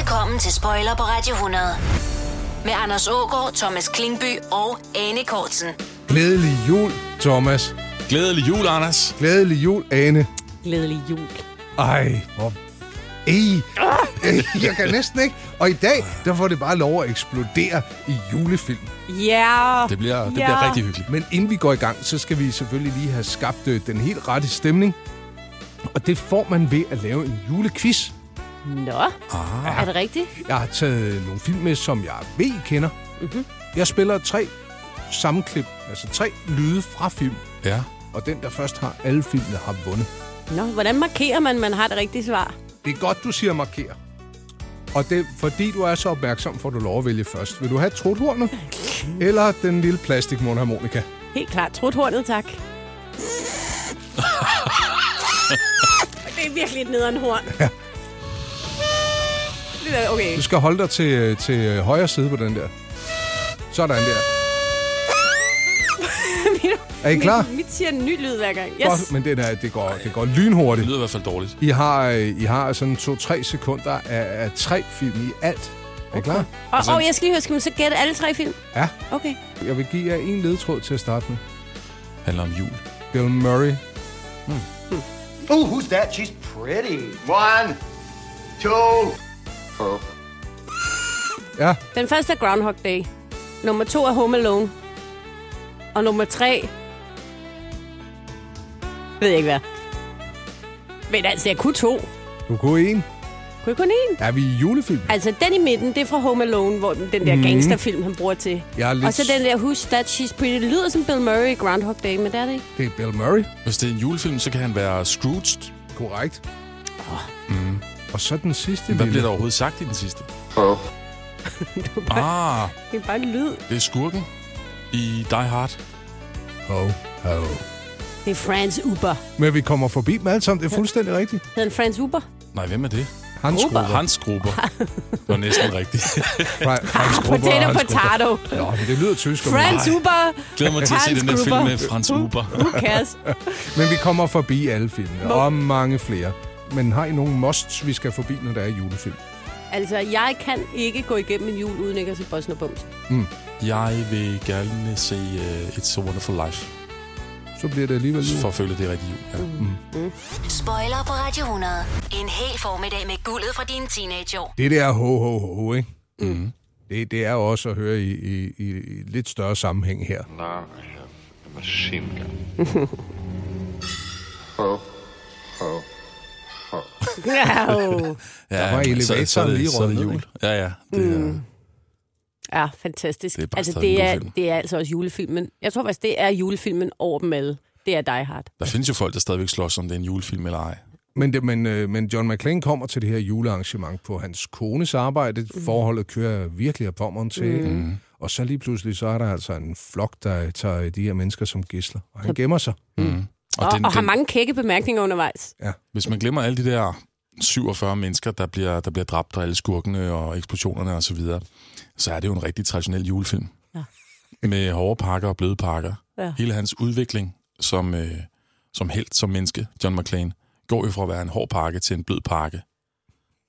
Velkommen til Spoiler på Radio 100. Med Anders Ågaard, Thomas Klingby og Anne Kortsen. Glædelig jul, Thomas. Glædelig jul, Anders. Glædelig jul, Ane. Glædelig jul. Ej, hvor... Ej, Ej, jeg kan næsten ikke. Og i dag, der får det bare lov at eksplodere i julefilm. Ja. Det bliver, det Ja. bliver rigtig hyggeligt. Men inden vi går i gang, så skal vi selvfølgelig lige have skabt øh, den helt rette stemning. Og det får man ved at lave en julequiz. Nå, Ah, er det rigtigt? Jeg har taget nogle film med, som jeg ved, I kender. Mm-hmm. Jeg spiller tre sammenklip, altså tre lyde fra film. ja. Og den, der først har alle filmene, har vundet. Nå, hvordan markerer man, man har det rigtige svar? Det er godt, du siger marker. Og det, fordi du er så opmærksom, får du lov at vælge først. Vil du have truthornet? Eller den lille plastikmundharmonika? Helt klart. Truthornet, tak. det er virkelig et nederen horn. Ja. Det er okay. Du skal holde dig til, til højre side på den der. Sådan der. Er I klar? Mit, mit siger en ny lyd hver gang. Yes. Godt, men det, er, det, går, det går lynhurtigt. Det lyder i hvert fald dårligt. I har, I har sådan to-tre sekunder af, af tre film i alt. Er I klar? Og, og jeg skal lige høre, skal man så gætte alle tre film? Ja. Okay. Jeg vil give jer en ledtråd til at starte med. handler om jul. Bill Murray. Ooh, who's that? She's pretty. One, two. Ja, Den første er Groundhog Day. Nummer to er Home Alone. Og nummer tre... Ved jeg ikke hvad. Men altså, jeg kunne to. du kunne en. Kunne jeg kun én? Er vi i julefilm? Altså, den i midten, det er fra Home Alone, hvor den, der Mhm. gangsterfilm, han bruger til. Jeg er lidt... Og så den der Who's That She's Pretty. Det lyder som Bill Murray i Groundhog Day, men det er det ikke. Det er Bill Murray. Hvis det er en julefilm, så kan han være Scrooged. Korrekt. Mm. Og så den sidste Hvad lille. bliver der overhovedet sagt i den sidste? Ah, Det er bare en lyd. det er skurken i Die Hard. Ho, ho. Det er Franz Uber. Men vi kommer forbi dem alle sammen. Det er fuldstændig rigtigt. Hedder han Franz Uber? Nej, hvem er det? Hans Gruber. Hans grupper. Det var næsten rigtigt. Hans grupper og Potato, Hans potato. Nå, men det lyder tysk. Franz. Uber. Glæder mig til at se Hans den der film med Frans Uber. Who cares? Men vi kommer forbi alle filmene. Og mange flere. Men har I nogle musts, vi skal forbi, når der er julefilm? Altså, jeg kan ikke gå igennem en jul, uden ikke at se Bossen og Bums. Jeg vil gerne se uh, It's a Wonderful Life, Så bliver det alligevel jul. for at føle, det er rigtig jul. Ja. Spoiler på Radio 100. En hel formiddag med guldet fra dine teenageår. Det der ho, ho, ho, ikke? Mm. Det, det er også at høre i, i, i, i lidt større sammenhæng her. Now I have a machine gun. ho, ho, Wow. Ja, Der var så- elevatoren så er det- lige så det røget ned, jul. ikke? Ja, ja. Det er, Ja, fantastisk. Det er bare altså, det er, film. det er altså også julefilmen. Jeg tror faktisk, det er julefilmen over dem alle. Det er Die Hard. der findes jo folk, der stadigvæk slås om det er en julefilm eller ej. Men, det, men, øh, men John McClane kommer til det her julearrangement på hans kones arbejde. Mm. Forholdet kører virkelig af pommeren til. Mm. Og så lige pludselig, så er der altså en flok, der tager de her mennesker som gisler. Og han gemmer sig. Mm. Og, og, og har mange kække bemærkninger undervejs. Hvis man glemmer alle de der 47 mennesker, der bliver, der bliver dræbt, og alle skurkene og eksplosionerne osv., så, videre, så er det jo en rigtig traditionel julefilm. Ja. Med hårde pakker og bløde pakker. Ja. Hele hans udvikling som, øh, som helt, som menneske, John McClane, går jo fra at være en hård pakke til en blød pakke.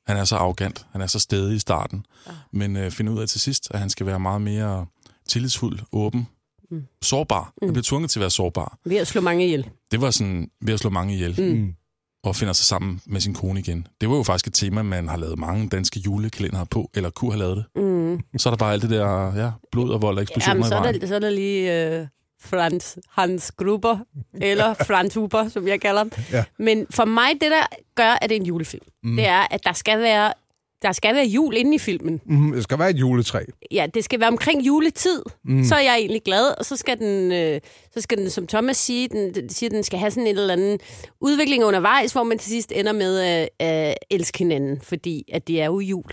Han er så arrogant, han er så stedig i starten, ja. men øh, finder ud af til sidst, at han skal være meget mere tillidsfuld, åben, mm. sårbar. Han bliver tvunget til at være sårbar. Ved at slå mange ihjel. Det var sådan ved at slå mange ihjel. Mm. Og finder sig sammen med sin kone igen. Det var jo faktisk et tema, man har lavet mange danske julekalender på, eller kunne have lavet det. Mm. Så er der bare alt det der ja, blod og vold og eksplosioner Jamen, så i er, vejen. der, så er der lige øh, Frans, Hans Gruber, eller Frans Huber, som jeg kalder ham. Ja. Men for mig, det der gør, at det er en julefilm, mm. det er, at der skal være der skal være jul inde i filmen. Mm, det skal være et juletræ. Ja, det skal være omkring juletid. Mm. Så er jeg egentlig glad, og så skal den, øh, så skal den som Thomas siger, den, den siger, den skal have sådan en eller anden udvikling undervejs, hvor man til sidst ender med at øh, elske hinanden, fordi at det er jo jul.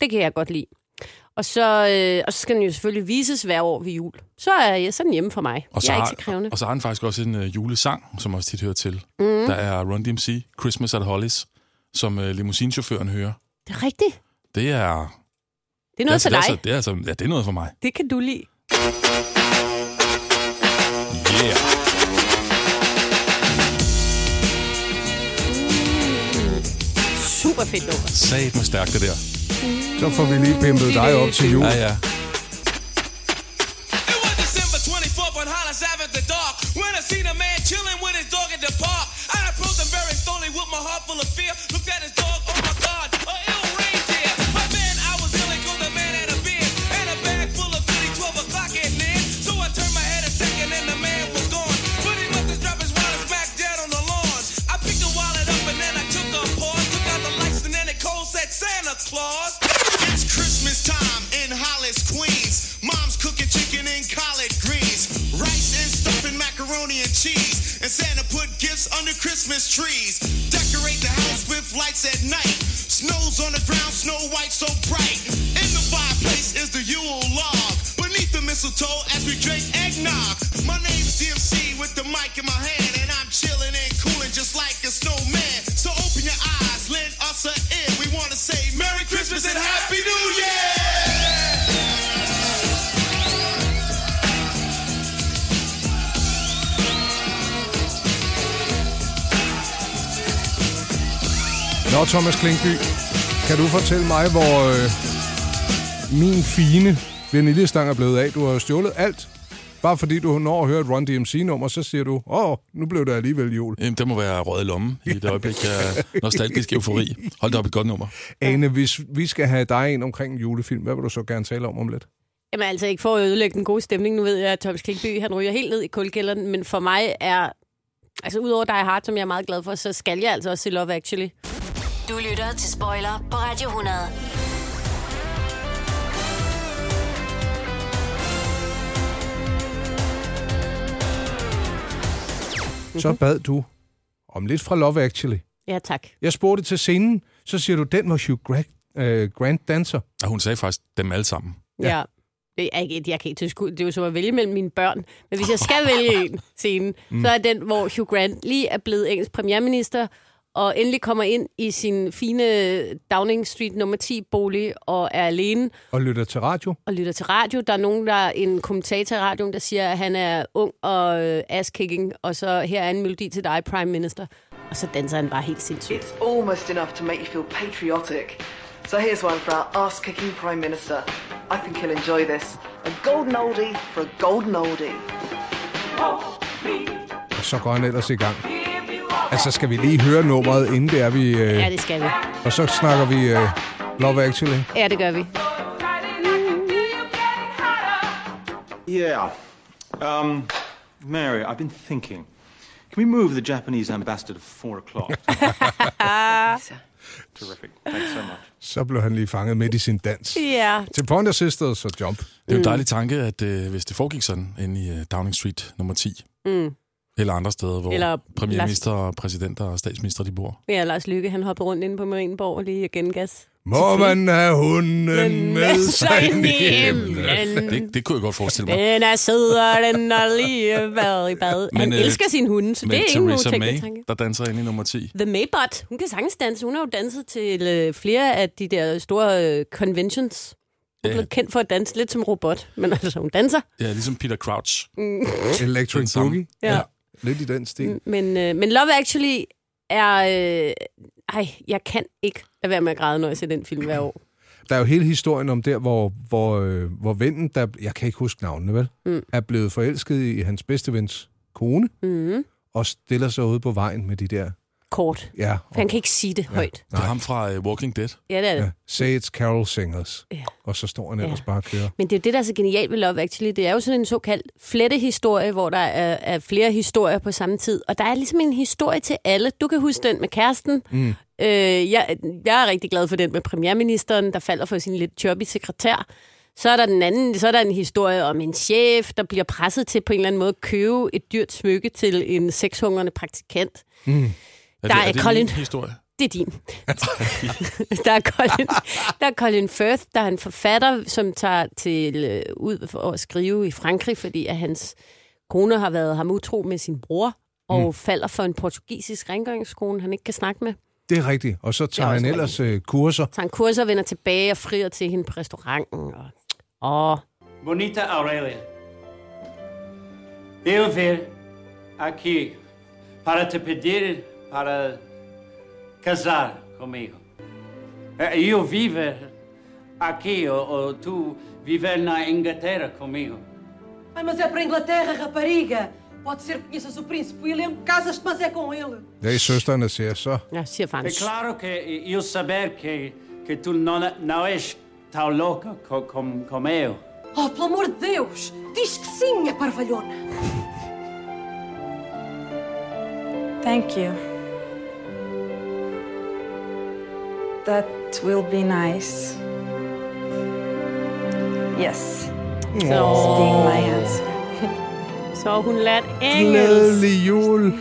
Det kan jeg godt lide. Og så, øh, og så skal den jo selvfølgelig vises hver år ved jul. Så er jeg sådan hjemme for mig. Og så, jeg er har, ikke så krævende. og så har han faktisk også en uh, julesang, som også tit hører til. Mm. Der er Run DMC, Christmas at Hollis, som uh, limousinchaufføren hører. Det er rigtigt. Det er... Det er noget det, for er, dig. altså- det, er, altså, ja, det er noget for mig. Det kan du lide. Yeah. Super fedt nummer. Sat med stærkt det der. Så får vi lige pimpet dig op til jul. Ja, ja. It was December 24th on Hollis after dark when I seen a man chilling with his dog at the park. I approached him very slowly with my heart full of fear. Claus. It's Christmas time in Hollis, Queens. Mom's cooking chicken and collard greens, rice and stuffing macaroni and cheese. And Santa put gifts under Christmas trees. Decorate the house with lights at night. Snow's on the ground, snow white so bright. In the fireplace is the Yule log. Beneath the mistletoe as we drink eggnog. My name's DMC with the mic in my hand. Nå, Thomas Klinkby, kan du fortælle mig, hvor øh, min fine vaniljestang er blevet af? Du har jo stjålet alt. Bare fordi du når at høre et Run DMC-nummer, så siger du, åh, nu blev det alligevel jul. Jamen, det må være rød i lommen i det øjeblik af nostalgisk eufori. Hold da op et godt nummer. Ane, hvis vi skal have dig ind omkring en julefilm, hvad vil du så gerne tale om om lidt? Jamen altså ikke for at ødelægge den gode stemning. Nu ved jeg, at Thomas Klinkby, han ryger helt ned i kulkælderen. Men for mig er... Altså udover Die Hard, som jeg er meget glad for, så skal jeg altså også se Love Actually. Du lytter til Spoiler på Radio 100. Så bad du om lidt fra Love Actually. Ja, tak. Jeg spurgte til scenen, så siger du, den var Hugh Grant, øh, Grant danser. Og hun sagde faktisk dem alle sammen. Ja. ja. Det er ikke, jeg kan ikke tilskue, det er jo som at vælge mellem mine børn. Men hvis jeg skal vælge en scene, mm. så er den, hvor Hugh Grant lige er blevet engelsk premierminister, og endelig kommer ind i sin fine Downing Street nummer 10 bolig og er alene Og lytter til radio. og lytter til radio. Der er nogen, der er en kommentator i radioen, der siger, at han er ung og øh, ass-kicking, og så her er en melodi til dig, Prime Minister. Og så danser han bare helt sindssygt. It's almost enough to make you feel patriotic. So here's one for our ass-kicking Prime Minister. I think he'll enjoy this. A golden oldie for a golden oldie. Og så går han ellers i gang. Altså, skal vi lige høre nummeret, inden det er vi... Øh, Ja, det skal vi. og så snakker vi øh, Love Actually. Ja, det gør vi. Yeah. Um, Mary, I've been thinking. Can we move the Japanese ambassador to four o'clock? Terrific. Thanks so much. Så blev han lige fanget midt i sin dans. Ja. Til Pointer Sisters og Jump. Det er jo en dejlig tanke, at øh, hvis det foregik sådan inde i øh, Downing Street nummer 10, Mm. Eller andre steder, hvor Eller premierminister, og præsidenter og statsminister de bor. Ja, Lars Lykke, han hoppede rundt inde på Marienborg lige og gengas. Må man have hunden med sig ind i himlen? Det, det kunne jeg godt forestille mig. Den er sød, og den har lige været i bad. Men, han øh, elsker sin hunde, så det er ingen Theresa May, tanke. der danser ind i nummer 10. The Maybot, hun kan sagtens danse. Hun har jo danset til øh, flere af de der store øh, conventions. Hun er Ja. blevet kendt for at danse lidt som robot, men altså, hun danser. Ja, ligesom Peter Crouch. Electric Den samme. Boogie. Ja. Lidt i den stil. Men, øh, men Love Actually er... Øh, ej, jeg kan ikke lade være med at græde, når jeg ser den film hver år. Der er jo hele historien om der, hvor, hvor, øh, hvor vennen, der, jeg kan ikke huske navnene, vel, Mm. er blevet forelsket i hans bedste vens kone, Mm. og stiller sig ude på vejen med de der... Kort. Ja, For han kan ikke sige det højt. Det er ham fra uh, Walking Dead. Ja, det er det. ja Say It's Carol Singers. Ja. Og så står han ellers Ja. bare og kører. Men det er jo det, der er så genialt ved Love Actually. Det er jo sådan en såkaldt flettehistorie, hvor der er, er flere historier på samme tid. Og der er ligesom en historie til alle. Du kan huske den med kæresten. Mm. Øh, jeg, jeg er rigtig glad for den med premierministeren, der falder for sin lidt choppy sekretær. Så er der den anden, så er der en historie om en chef, der bliver presset til på en eller anden måde at købe et dyrt smykke til en sexhungrende praktikant. Mm. Er Der det, er er det Colin. historie? Det er din. der, er Colin, der er Colin Firth, der er en forfatter, som tager til øh, ud for at skrive i Frankrig, fordi at hans kone har været ham utro med sin bror, og mm. falder for en portugisisk rengøringskone, han ikke kan snakke med. Det er rigtigt. Og så tager er han ellers øh, kurser. Så han kurser vender tilbage og frier til hende på restauranten. Og, og Bonita Aurelia. Eu vir aqui para te pedir para casar comigo. Eh, Eu vivo aqui ou, ou tu viver na Inglaterra comigo. Ai, mas é para a Inglaterra, rapariga. Pode ser que conheças o príncipe William, casas-te, mas é com ele. Ja, i søsterne siger så. Siger É fransk. claro que eu saber que, que tu não, não és tão louca co- como, como eu. Oh, pelo amor de Deus! Diz que sim, é parvalhona. Thank you. That will be nice. Yes. That's being my answer. Så hun lært engelsk. Glædelig jul.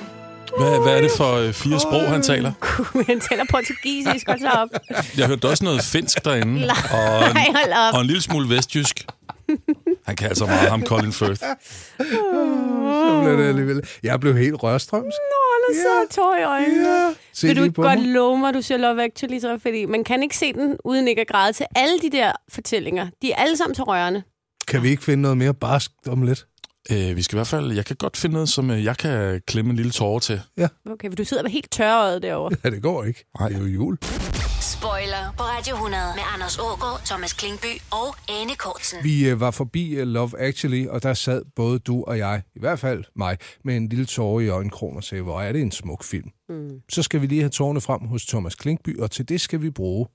Hvad, hvad er det for øh, fire sprog, han taler? Han taler portugisisk, hold så op. Jeg hørte også noget finsk derinde, og Nej, hold en, op. og en lille smule vestjysk. Han kan altså meget, ham Colin Firth. Så blev det alligevel. Jeg blev helt rørstrømsk. Nå, han er så tår i øjnene. Ja. Se Vil du ikke godt mig. love mig, du ser Love Actually så? Fordi man kan ikke se den, uden ikke at græde til alle de der fortællinger. De er alle sammen så rørende. Kan vi ikke finde noget mere barsk om lidt? Øh, vi skal i hvert fald, jeg kan godt finde noget, som øh, jeg kan klemme en lille tårer til. Okay, for du sidder med helt tørret derovre. Ja, det går ikke. Nej. Det er jo jul. Spoiler på Radio 100 med Anders Ågaard, Thomas Klingby og Anne Kortsen. Vi øh, var forbi øh, Love Actually, og der sad både du og jeg, i hvert fald mig, med en lille tårer i øjenkrogen og sagde, hvor er det en smuk film. Mm. Så skal vi lige have tårerne frem hos Thomas Klinkby, og til det skal vi bruge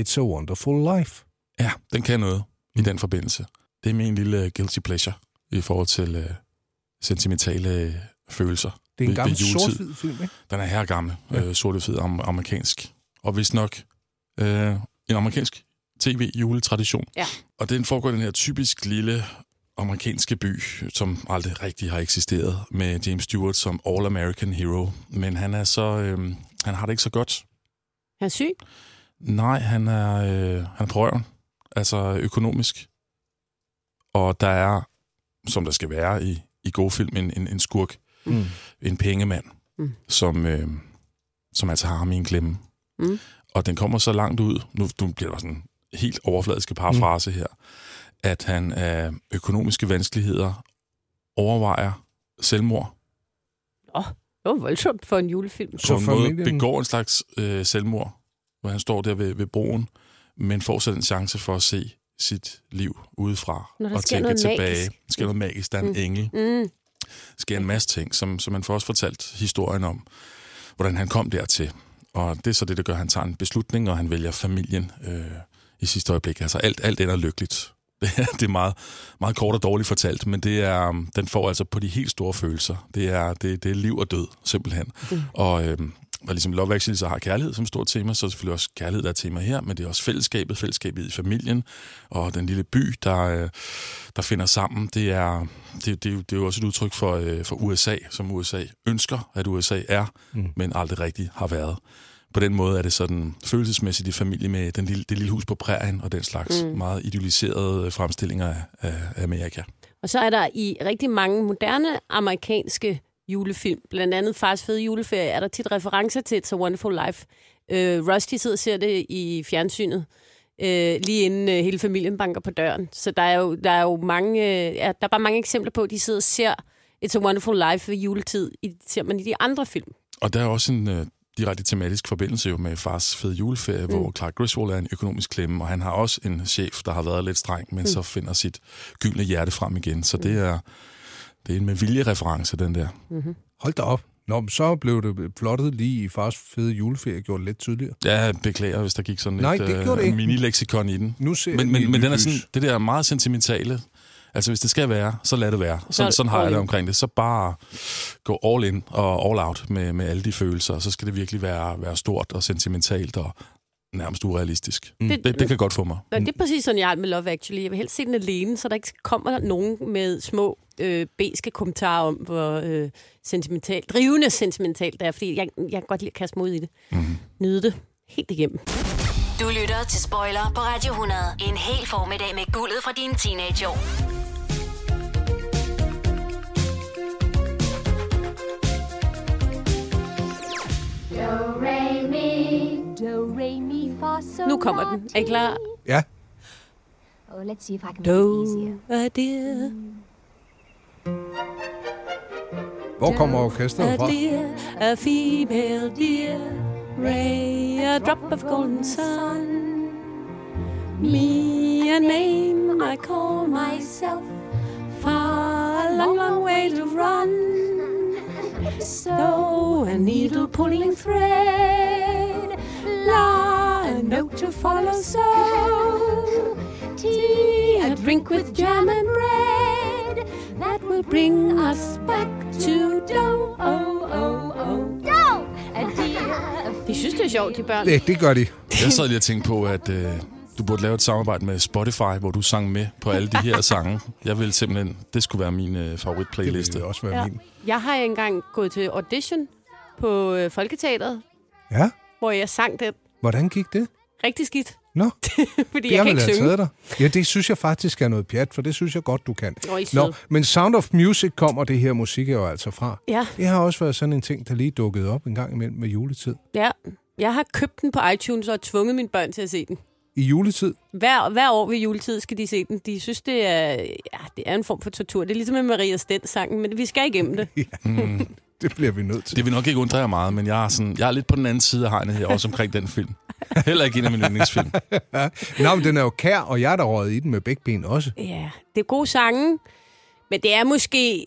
It's a Wonderful Life. Ja, den kan noget i den forbindelse. Det er min lille guilty pleasure i forhold til øh, sentimentale øh, følelser. Det er en gammel sort-hvid film, ikke? Den er her gammel, Ja. ja. øh, sort-hvid am- amerikansk. Og vist nok øh, en amerikansk tv-juletradition. Ja. Og den foregår i den her typisk lille amerikanske by, som aldrig rigtig har eksisteret, med James Stewart som all-American hero. Men han er så, øh, han har det ikke så godt. Han er syg. Nej, han er, øh, han er på røven. Altså økonomisk. Og der er, som der skal være i, i gode film, en, en, en skurk. Mm. En pengemand, Mm. som, øh, som altså har ham i en klemme. Mm. Og den kommer så langt ud, nu, nu bliver der sådan en helt overfladiske parafrase mm. her, at han af økonomiske vanskeligheder overvejer selvmord. Åh, det var voldsomt for en julefilm. på en måde begår en slags øh, selvmord, hvor han står der ved, ved broen, men får så den chance for at se sit liv udefra og sker tænke noget tilbage. magisk. Der sker noget magisk, der er en Mm. engel. Mm. sker en masse ting, som, som man får også fortalt historien om, hvordan han kom dertil. Og det er så det, der gør, at han tager en beslutning, og han vælger familien øh, i sidste øjeblik. Altså alt, alt ender lykkeligt. Det er, meget, meget kort og dårligt fortalt, men det er, um, den får altså på de helt store følelser. Det er, det, det er liv og død, simpelthen. Mm. Og, øhm, og ligesom Love Actually så har kærlighed som stort tema, så er det selvfølgelig også kærlighed, der er tema her, men det er også fællesskabet, fællesskabet i familien, og den lille by, der, øh, der finder sammen. Det er, det, det, er jo- det er jo også et udtryk for, øh, for USA, som USA ønsker, at USA er, Mm. men aldrig rigtig har været. På den måde er det sådan følelsesmæssigt i familie med den lille, det lille hus på prærien og den slags Mm. meget idealiserede fremstillinger af, af af Amerika. Og så er der i rigtig mange moderne amerikanske julefilm, blandt andet Fars Fede Juleferie, er der tit referencer til It's a Wonderful Life. Øh, Rusty sidder og ser det i fjernsynet, øh, lige inden øh, hele familien banker på døren. Så der er jo, der er jo mange, øh, ja, der er bare mange eksempler på, at de sidder og ser It's a Wonderful Life ved juletid. I, ser man i de andre film. Og der er også en øh, direkte tematisk forbindelse jo med fars fede juleferie, mm. hvor Clark Griswold er en økonomisk klemme, og han har også en chef, der har været lidt streng, men Mm. mm. så finder sit gyldne hjerte frem igen. Så det er, det er en med vilje reference, den der. Mm-hmm. Hold da op. Nå, men så blev det plottet lige i fars fede juleferie, gjort lidt tydeligere. Jeg beklager, hvis der gik sådan Nej, et det gjorde det ikke. mini-leksikon i den. Nu ser men, men, men den er sådan, det der meget sentimentale, altså hvis det skal være, så lad det være. Så Sådan, sådan har jeg det in. omkring det. Så bare gå all in og all out med, med alle de følelser, så skal det virkelig være, være stort og sentimentalt og nærmest urealistisk. Det- Det, det, det kan godt få mig. Det er præcis sådan, jeg har det med Love Actually. Jeg vil helst se den alene, så der ikke kommer nogen med små øh, beske kommentarer om, hvor øh, sentimentalt, drivende sentimentalt det er, fordi jeg, jeg kan godt lide at kaste mod i det. Mm. Nyde det helt igennem. Du lytter til Spoiler på Radio 100. En hel formiddag med guldet fra dine teenageår. Do, re, mi. Do, re, mi, fa, Nu kommer den. Er I klar? Ja. Oh, let's see if I can make it Do, easier. a dear, Hvor kommer orkestret a fra? dear, a female dear, ray, a drop of golden sun. me a name I call myself. Far, a long, long way to run. So a needle pulling thread. La, a note to follow. So tea, a drink with jam and bread. Will bring us back to dough. Oh, oh, oh. Dough! De synes, det er sjovt, de børn. Det, det gør de. Jeg sad lige og tænkte på, at øh, du burde lave et samarbejde med Spotify, hvor du sang med på alle de her sange. Jeg vil simpelthen... Det skulle være min øh, favoritplayliste. Det ville også være Ja. min. Jeg har engang gået til audition på øh, Folketeateret, Ja, hvor jeg sang det hvordan gik det? rigtig skidt. Nå, Fordi det jeg kan ikke synge. taget dig. Ja, det synes jeg faktisk er noget pjat, for det synes jeg godt, du kan. Nå, men Sound of Music kommer det her musik jo altså fra. Ja. Det har også været sådan en ting, der lige dukkede op en gang imellem med juletid. Ja, jeg har købt den på iTunes og tvunget mine børn til at se den. I juletid? Hver, hver år ved juletid skal de se den. De synes, det er, ja, det er en form for tortur. Det er ligesom med Maria Stens-sangen, men vi skal igennem det. Mm. Det bliver vi nødt til. Det vil nok ikke undre jer meget, men jeg er, sådan, jeg er lidt på den anden side af hegnet her, også omkring den film. Heller ikke en af mine yndlingsfilm. Nå, men den er jo kær, og jeg er der røget i den med begge ben også. Ja, det er gode sange, men det er måske...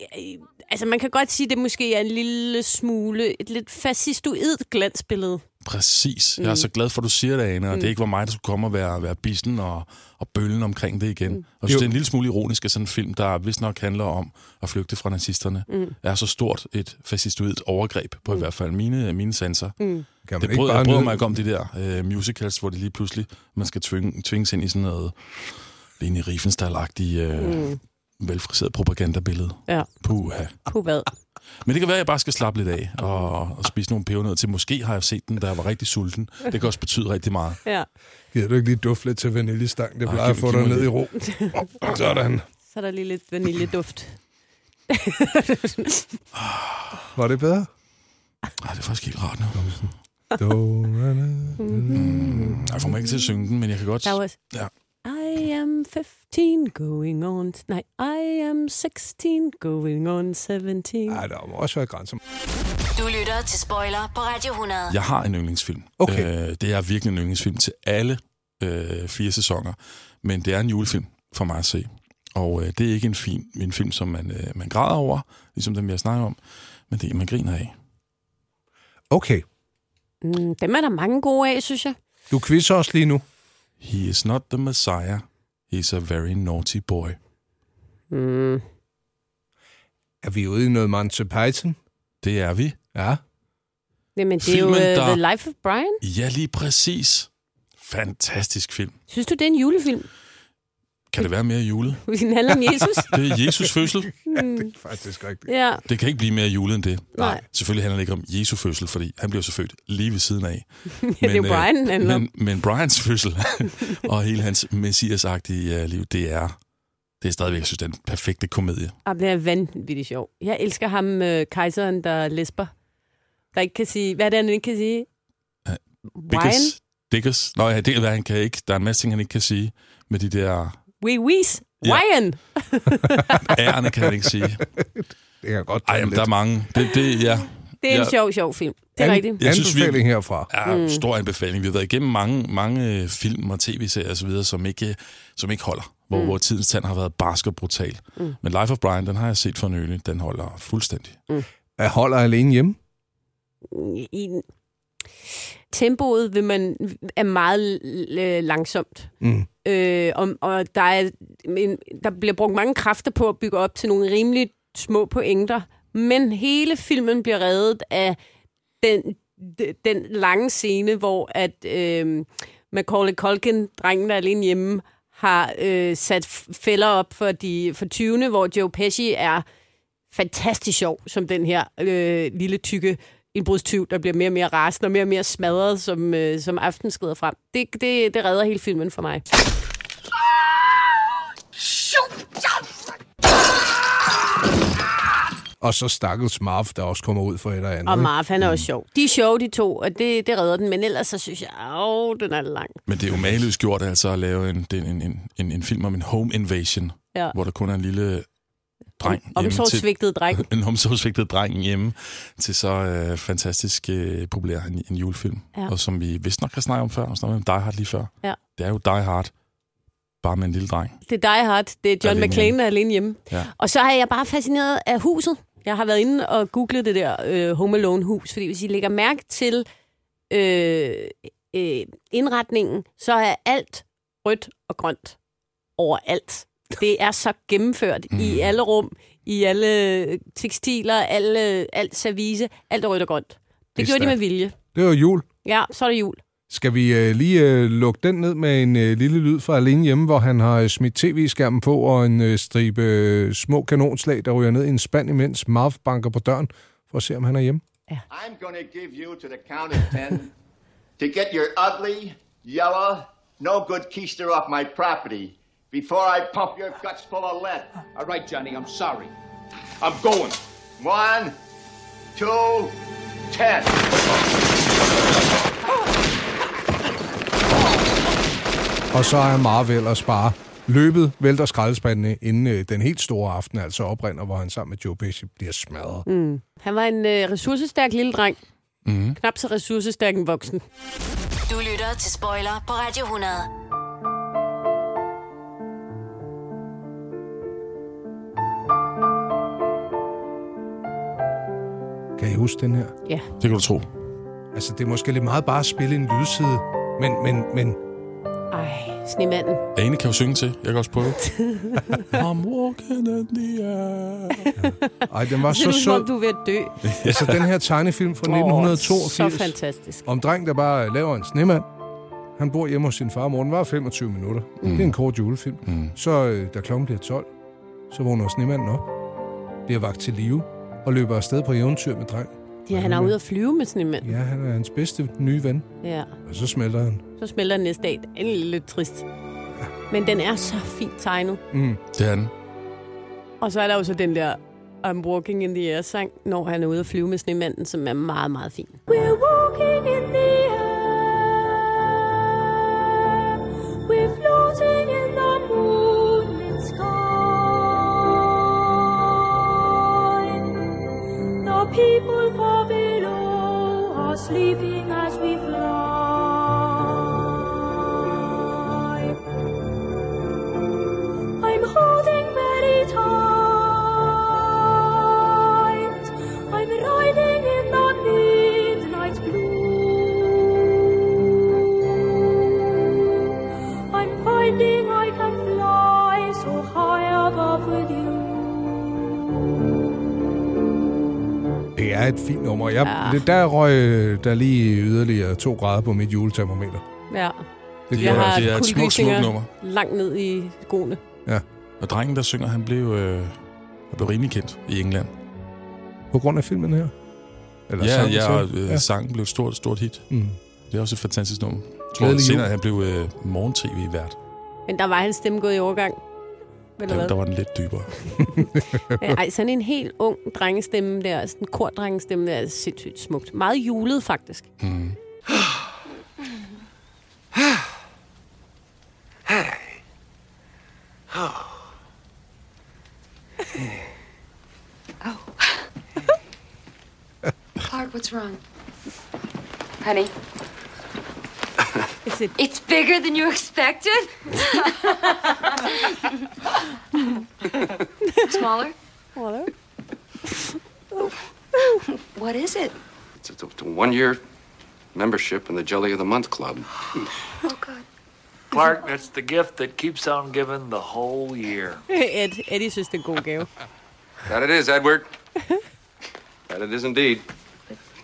Altså, man kan godt sige, at det måske er en lille smule... Et lidt fascistoidt glansbillede. Præcis. Jeg er Mm. så glad for, at du siger det, Ane, og Mm. det ikke var mig, der skulle komme og være, være bissen og, og bøllen omkring det igen. Mm. Og jeg synes, Jo. det er en lille smule ironisk, at sådan en film, der vist nok handler om at flygte fra nazisterne, Mm. er så stort et fascistoidt overgreb på mm. i hvert fald mine, mine sanser. Mm. Kan man det bare jeg bryder mig ikke om de der uh, musicals, hvor det lige pludselig, man skal tvinge, tvinges ind i sådan noget Lene Riefenstahl-agtige, uh, Mm. mm. velfriseret propagandabillede. Ja. Puha. På hvad? Men det kan være, at jeg bare skal slappe lidt af og, og spise nogle pebernødder til. Måske har jeg set den, da jeg var rigtig sulten. Det kan også betyde rigtig meget. Ja. Gider du ikke lige dufte lidt til vaniljestang? Det Ej, plejer at giv- få dig ned i ro. Sådan. Så er der lige lidt vaniljeduft. Var det bedre? Ej, det er faktisk helt rart nu. Mm. Jeg får mig ikke til at synge den, men jeg kan godt... Der var... Ja. I am 15 going on... Nej, I am 16 going on 17. Nej, der må også være grænser. Du lytter til Spoiler på Radio 100. Jeg har en yndlingsfilm. Okay. Øh, det er virkelig en yndlingsfilm til alle øh, fire sæsoner. Men det er en julefilm for mig at se. Og øh, det er ikke en, fin, en film, som man, øh, man græder over, ligesom dem, jeg snakker om. Men det er man griner af. Okay. Mm, dem er der mange gode af, synes jeg. Du quizzer os lige nu. He is not the Messiah. He's a very naughty boy. Mm. Er vi ude i noget Monty Python? Det er vi. Ja. Jamen, det er jo Filmen, uh, der- The Life of Brian. Ja, lige præcis. Fantastisk film. Synes du, det er en julefilm? Kan det være mere julet? Den handler om Jesus? Det er Jesus fødsel. Mm. Faktisk rigtigt. Ja. Det kan ikke blive mere julet end det. Nej. Selvfølgelig handler det ikke om Jesu fødsel, fordi han bliver så født lige ved siden af. det er jo øh, Brian, den om. men, men Brians fødsel og hele hans messiasagtige uh, liv, det er, det er stadigvæk, jeg synes, det er en perfekte komedie. Og det er vanvittigt sjov. Jeg elsker ham, øh, kejseren, der lesber. Der ikke kan sige... Hvad er det, han ikke kan sige? Brian? Dickers. Dickers. Nå ja, det kan være, han kan ikke. Der er en masse ting, han ikke kan sige med de der We wees. Ja. Ryan! ærerne, kan han ikke sige. Det kan godt Ej, jamen, der er mange. Det, det, ja. Det er en Ja. sjov, sjov film. Det er An- rigtigt. Jeg synes, vi- Anbefaling herfra. Ja, Mm. mm. stor anbefaling. Vi har været igennem mange, mange øh, film og tv-serier osv., som ikke, som ikke holder. Hvor, Mm. mm. hvor tidens tand har været barsk og brutal. Mm. Mm. Men Life of Brian, den har jeg set for nylig. Den holder fuldstændig. Jeg holder alene hjemme. I, tempoet vil man, er meget øh, langsomt. Mm. Øh, og, og der, er, en, der bliver brugt mange kræfter på at bygge op til nogle rimelig små pointer. Men hele filmen bliver reddet af den, de- den lange scene, hvor at øh, Macaulay Culkin, drengen der er alene hjemme, har øh, sat fælder op for de for 20. hvor Joe Pesci er fantastisk sjov, som den her øh, lille tykke indbrudstyv, der bliver mere og mere rasende og mere og mere smadret, som, øh, som aften skrider frem. Det, det, det redder hele filmen for mig. Og så stakkels Marv, der også kommer ud for et eller andet. Og? Marv, han er også sjov. De er sjove, de to, og det, det redder den, men ellers så synes jeg, åh, den er lang. Men det er jo mageløst gjort altså at lave en, en, en, en, en film om en home invasion, Ja. hvor der kun er en lille dreng hjemme Omsorgsvigtet dreng. en omsorgsvigtet dreng hjemme til så øh, fantastisk øh, populær en, en julefilm. Ja. Og som vi vist nok har snakket om før, og snakket om Die Hard lige før. Ja. Det er jo Die Hard bare med en lille dreng. Det er Die Hard. Det er John Alene McClane, der er alene hjemme. Ja. Og så er jeg bare fascineret af huset. Jeg har været inde og googlet det der øh, Home Alone-hus, fordi hvis I lægger mærke til øh, øh, indretningen, så er alt rødt og grønt overalt. Det er så gennemført mm. i alle rum, i alle tekstiler, alle, alt service, alt er rødt og grønt. Det, er det gjorde de med vilje. Det var jul. Ja, så er det jul. Skal vi øh, lige øh, lukke den ned med en øh, lille lyd fra alene hjemme, hvor han har øh, smidt tv-skærmen på og en øh, stribe øh, små kanonslag, der ryger ned i en spand, imens Marv banker på døren for at se, om han er hjemme. I'm going to give you to the count of ten to get your ugly, yellow, no good keister off my property before I pump your guts full of lead. All right, Johnny, I'm sorry. I'm going. One, two, ten. Og så er Marv ellers bare løbet, vælter skraldespandene, inden øh, den helt store aften altså oprinder, hvor han sammen med Joe Pesci bliver smadret. Mm. Han var en øh, ressourcestærk lille dreng. Mm. Knap så ressourcestærk en voksen. Du lytter til Spoiler på Radio 100. Kan I huske den her? Ja. Det kan du tro. Altså, det er måske lidt meget bare at spille en lydside, men, men, men Ej, snemanden. Ane kan jo synge til. Jeg kan også prøve. I'm walking in the air. Ej, den var Det så ser ud, som om sød. du er ved at dø. Altså, den her tegnefilm fra Åh, 1982. så fantastisk. Om dreng, der bare laver en snemand. Han bor hjemme hos sin far og mor. Den var 25 minutter. Mm. Det er en kort julefilm. Mm. Så øh, da klokken bliver 12, så vågner snemanden op, bliver vagt til live og løber afsted på eventyr med dreng. Ja, han er ude at flyve med snemanden. Ja, han er hans bedste nye ven. Ja. Og så smelter han. Så smelter den næste dag. Det er lidt trist. Men den er så fint tegnet. Mm. Det er den. Og så er der jo så den der I'm Walking in the Air sang, når han er ude at flyve med snemanden, som er meget, meget fin. We're der røg der lige yderligere to grader på mit juletermometer. Ja. Det Det er, jeg. det er et smukt, smukt nummer. Langt ned i skoene. Ja. Og drengen, der synger, han blev, øh, han blev rimelig kendt i England. På grund af filmen her? Eller ja, sangen ja, og øh, sangen blev et stort, stort hit. Mm. Det er også et fantastisk nummer. Jeg tror, senere han blev øh, morgen-tv-vært. Men der var hans stemme gået i overgang. Eller Der, hvad? der var den lidt dybere. Ej, sådan en helt ung drengesstemme der, sådan en kordrengestemme der, er sindssygt smukt. Meget julet, faktisk. Mm. Clark, what's wrong? Honey? Is it... It's bigger than you expected? Smaller? Smaller? What is it? It's a, it's a one-year membership in the Jelly of the Month Club. Oh, God. Clark, that's the gift that keeps on giving the whole year. Ed, Eddie synes, det er en god. That it is, Edward. that it is indeed.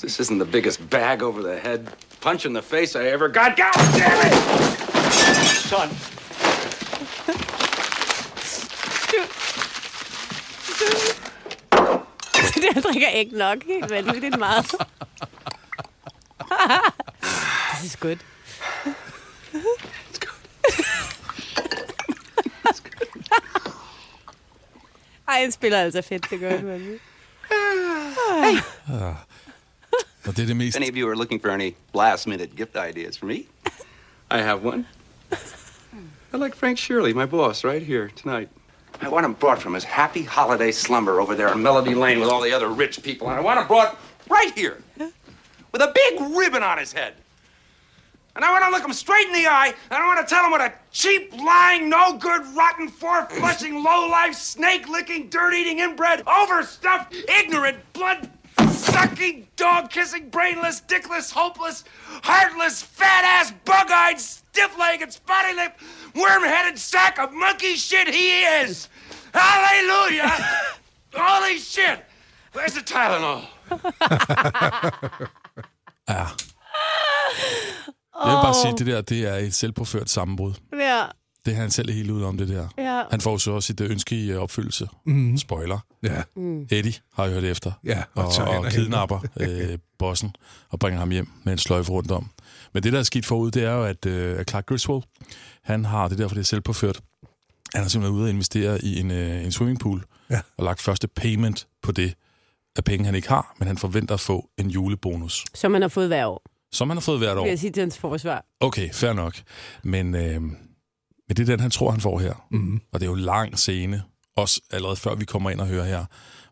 This isn't the biggest bag over the head punch in the face I ever got. God damn it! Son, drikker ikke nok. Helt vanvittigt meget. This is good. Ej, han spiller altså fedt, det gør han. Ah. Og det er det mest... Any of you are looking for any last-minute gift ideas for me? I have one. I like Frank Shirley, my boss, right here tonight. I want him brought from his happy holiday slumber over there in Melody Lane with all the other rich people, and I want him brought right here with a big ribbon on his head. And I want to look him straight in the eye, and I want to tell him what a cheap, lying, no good, rotten, four flushing, low life, snake licking, dirt eating, inbred, overstuffed, ignorant, blood sucking, dog kissing, brainless, dickless, hopeless, heartless, fat ass, bug eyed, stiff legged, spotty lipped, worm headed sack of monkey shit he is. Hallelujah! Holy shit! Where's the Tylenol? Ja. Jeg vil bare sige, at det der det er et selvpåført sammenbrud. Ja. Det er han selv helt ude om, det der. Ja. Han får jo så også sit øh, ønske i øh, opfyldelse. Mhm. Spoiler. Ja. Mm. Eddie har hørt efter. Ja, og og, og, kidnapper øh, bossen og bringer ham hjem med en sløjfe rundt om. Men det, der er sket forud, det er jo, at, øh, at Clark Griswold, han har, det er derfor, det er selvpåført, han er simpelthen ude og investere i en, øh, en swimmingpool, Ja. og lagt første payment på det af penge, han ikke har, men han forventer at få en julebonus, Som man har fået hver år, som han har fået hvert år. vil jeg sige til hans forsvar. Okay, fair nok. Men, øh, men det er den, han tror, han får her. Mhm. Og det er jo lang scene, også allerede før vi kommer ind og hører her,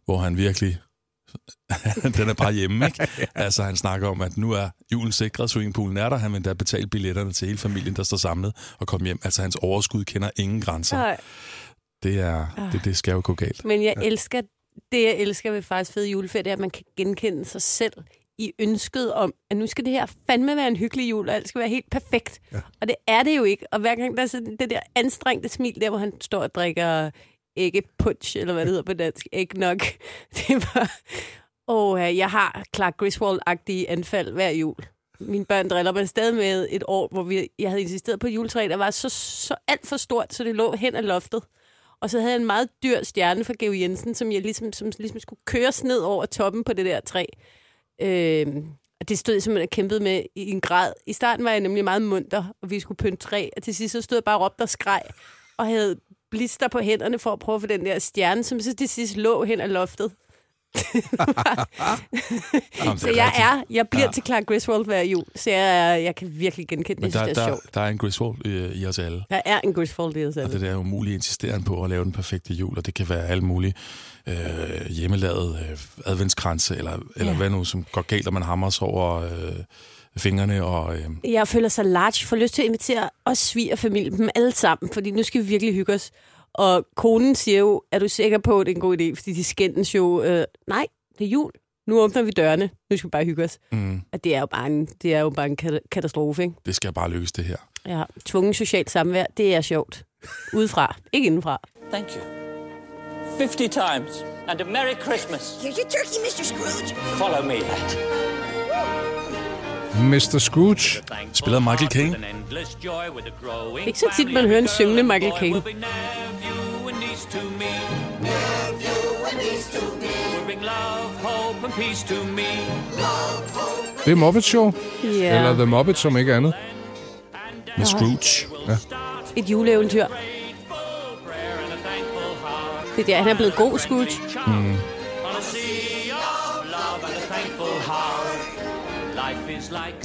hvor han virkelig... den er bare hjemme, ikke? Altså, han snakker om, at nu er julen sikret, swimmingpoolen er der, han vil da betale billetterne til hele familien, der står samlet og komme hjem. Altså, hans overskud kender ingen grænser. Nej. Det, er, det, det skal jo gå galt. Men jeg elsker, det jeg elsker ved faktisk fede juleferie, det er, at man kan genkende sig selv i ønsket om, at nu skal det her fandme være en hyggelig jul, og alt skal være helt perfekt. Ja. Og det er det jo ikke. Og hver gang der er sådan det der anstrengte smil, der hvor han står og drikker æggepunch, eller hvad det hedder på dansk, eggnog, det var... Og jeg har Clark Griswold-agtige anfald hver jul. Mine børn driller mig stadig med et år, hvor vi, jeg havde insisteret på et juletræ, der var så, så alt for stort, så det lå hen ad loftet. Og så havde jeg en meget dyr stjerne fra Geo Jensen, som jeg ligesom, som ligesom skulle køres ned over toppen på det der træ. Øh, og det stod jeg simpelthen og kæmpede med i en grad. I starten var jeg nemlig meget munter, og vi skulle pynte træ, og til sidst så stod jeg bare og råbte og skreg, og havde blister på hænderne for at prøve at få den der stjerne, som så til sidst lå hen ad loftet. Så det jeg er, jeg bliver Ja. til Clark Griswold hver jul, så jeg, jeg kan virkelig genkende Men det. Jeg der, det er der, sjovt. der er en Griswold i, i os alle. Der er en Griswold i os Og alle. det der er umuligt insisteren på at lave den perfekte jul, og det kan være alle mulige øh, hjemmelavet øh, adventskranse, eller, eller Ja. hvad nu, som går galt, og man hammer sig over øh, fingrene. Og, øh, Jeg føler sig large, får lyst til at invitere os svigerfamilie, dem alle sammen, fordi nu skal vi virkelig hygge os. Og konen siger jo, er du sikker på, at det er en god idé? Fordi de skændes jo, øh, nej, det er jul. Nu åbner vi dørene. Nu skal vi bare hygge os. mm, Og det er jo bare en, det er jo bare en kata- katastrofe, ikke? det skal bare lykkes, det her. Ja, tvungen socialt samvær, det er sjovt. Udefra, ikke indenfra. Thank you. 50 times. And a Merry Christmas. Here's your turkey, Mr. Scrooge. Follow me, lad. Mr. Scrooge. Spiller Michael Caine? Ikke så tit, man hører en syngende Michael Caine. Det er Muppet Show. Ja. Eller The Muppet, som ikke andet. Med Scrooge. Ja. Et juleeventyr. Det er der, han er blevet god, Scrooge. Mm.